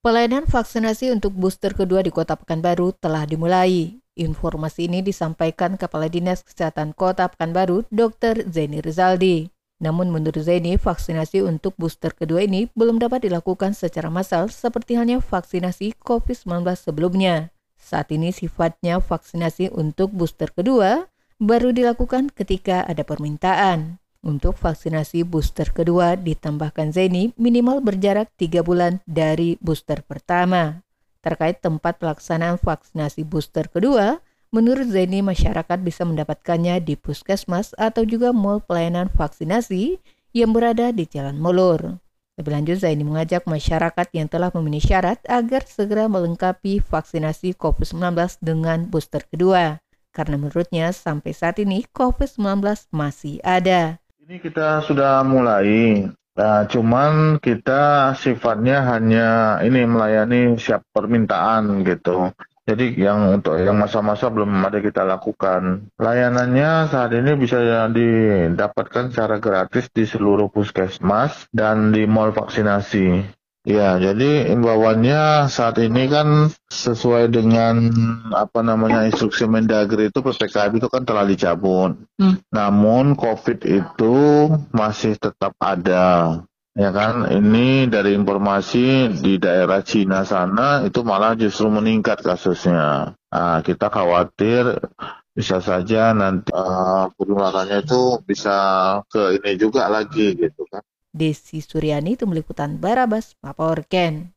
Pelayanan vaksinasi untuk booster kedua di Kota Pekanbaru telah dimulai. Informasi ini disampaikan Kepala Dinas Kesehatan Kota Pekanbaru, Dr. Zaini Rizaldi. Namun menurut Zaini, vaksinasi untuk booster kedua ini belum dapat dilakukan secara massal seperti halnya vaksinasi COVID-19 sebelumnya. Saat ini sifatnya vaksinasi untuk booster kedua baru dilakukan ketika ada permintaan. Untuk vaksinasi booster kedua ditambahkan Zeni minimal berjarak 3 bulan dari booster pertama. Terkait tempat pelaksanaan vaksinasi booster kedua, menurut Zeni masyarakat bisa mendapatkannya di puskesmas atau juga mall pelayanan vaksinasi yang berada di Jalan Molor. Lebih lanjut, Zaini mengajak masyarakat yang telah memenuhi syarat agar segera melengkapi vaksinasi COVID-19 dengan booster kedua. Karena menurutnya sampai saat ini COVID-19 masih ada. Ini kita sudah mulai. Nah, cuman kita sifatnya hanya ini melayani siap permintaan gitu. Jadi yang untuk yang masa-masa belum ada kita lakukan. Layanannya saat ini bisa didapatkan secara gratis di seluruh puskesmas dan di mall vaksinasi. Ya, jadi imbauannya saat ini kan sesuai dengan apa namanya instruksi Mendagri itu PPKM itu kan telah dicabut. Hmm. Namun COVID itu masih tetap ada. Ya kan, ini dari informasi di daerah Cina sana itu malah justru meningkat kasusnya. Nah, kita khawatir bisa saja nanti uh, penularannya itu bisa ke ini juga lagi gitu kan. Desi Suryani itu meliputan Barabas Maporken.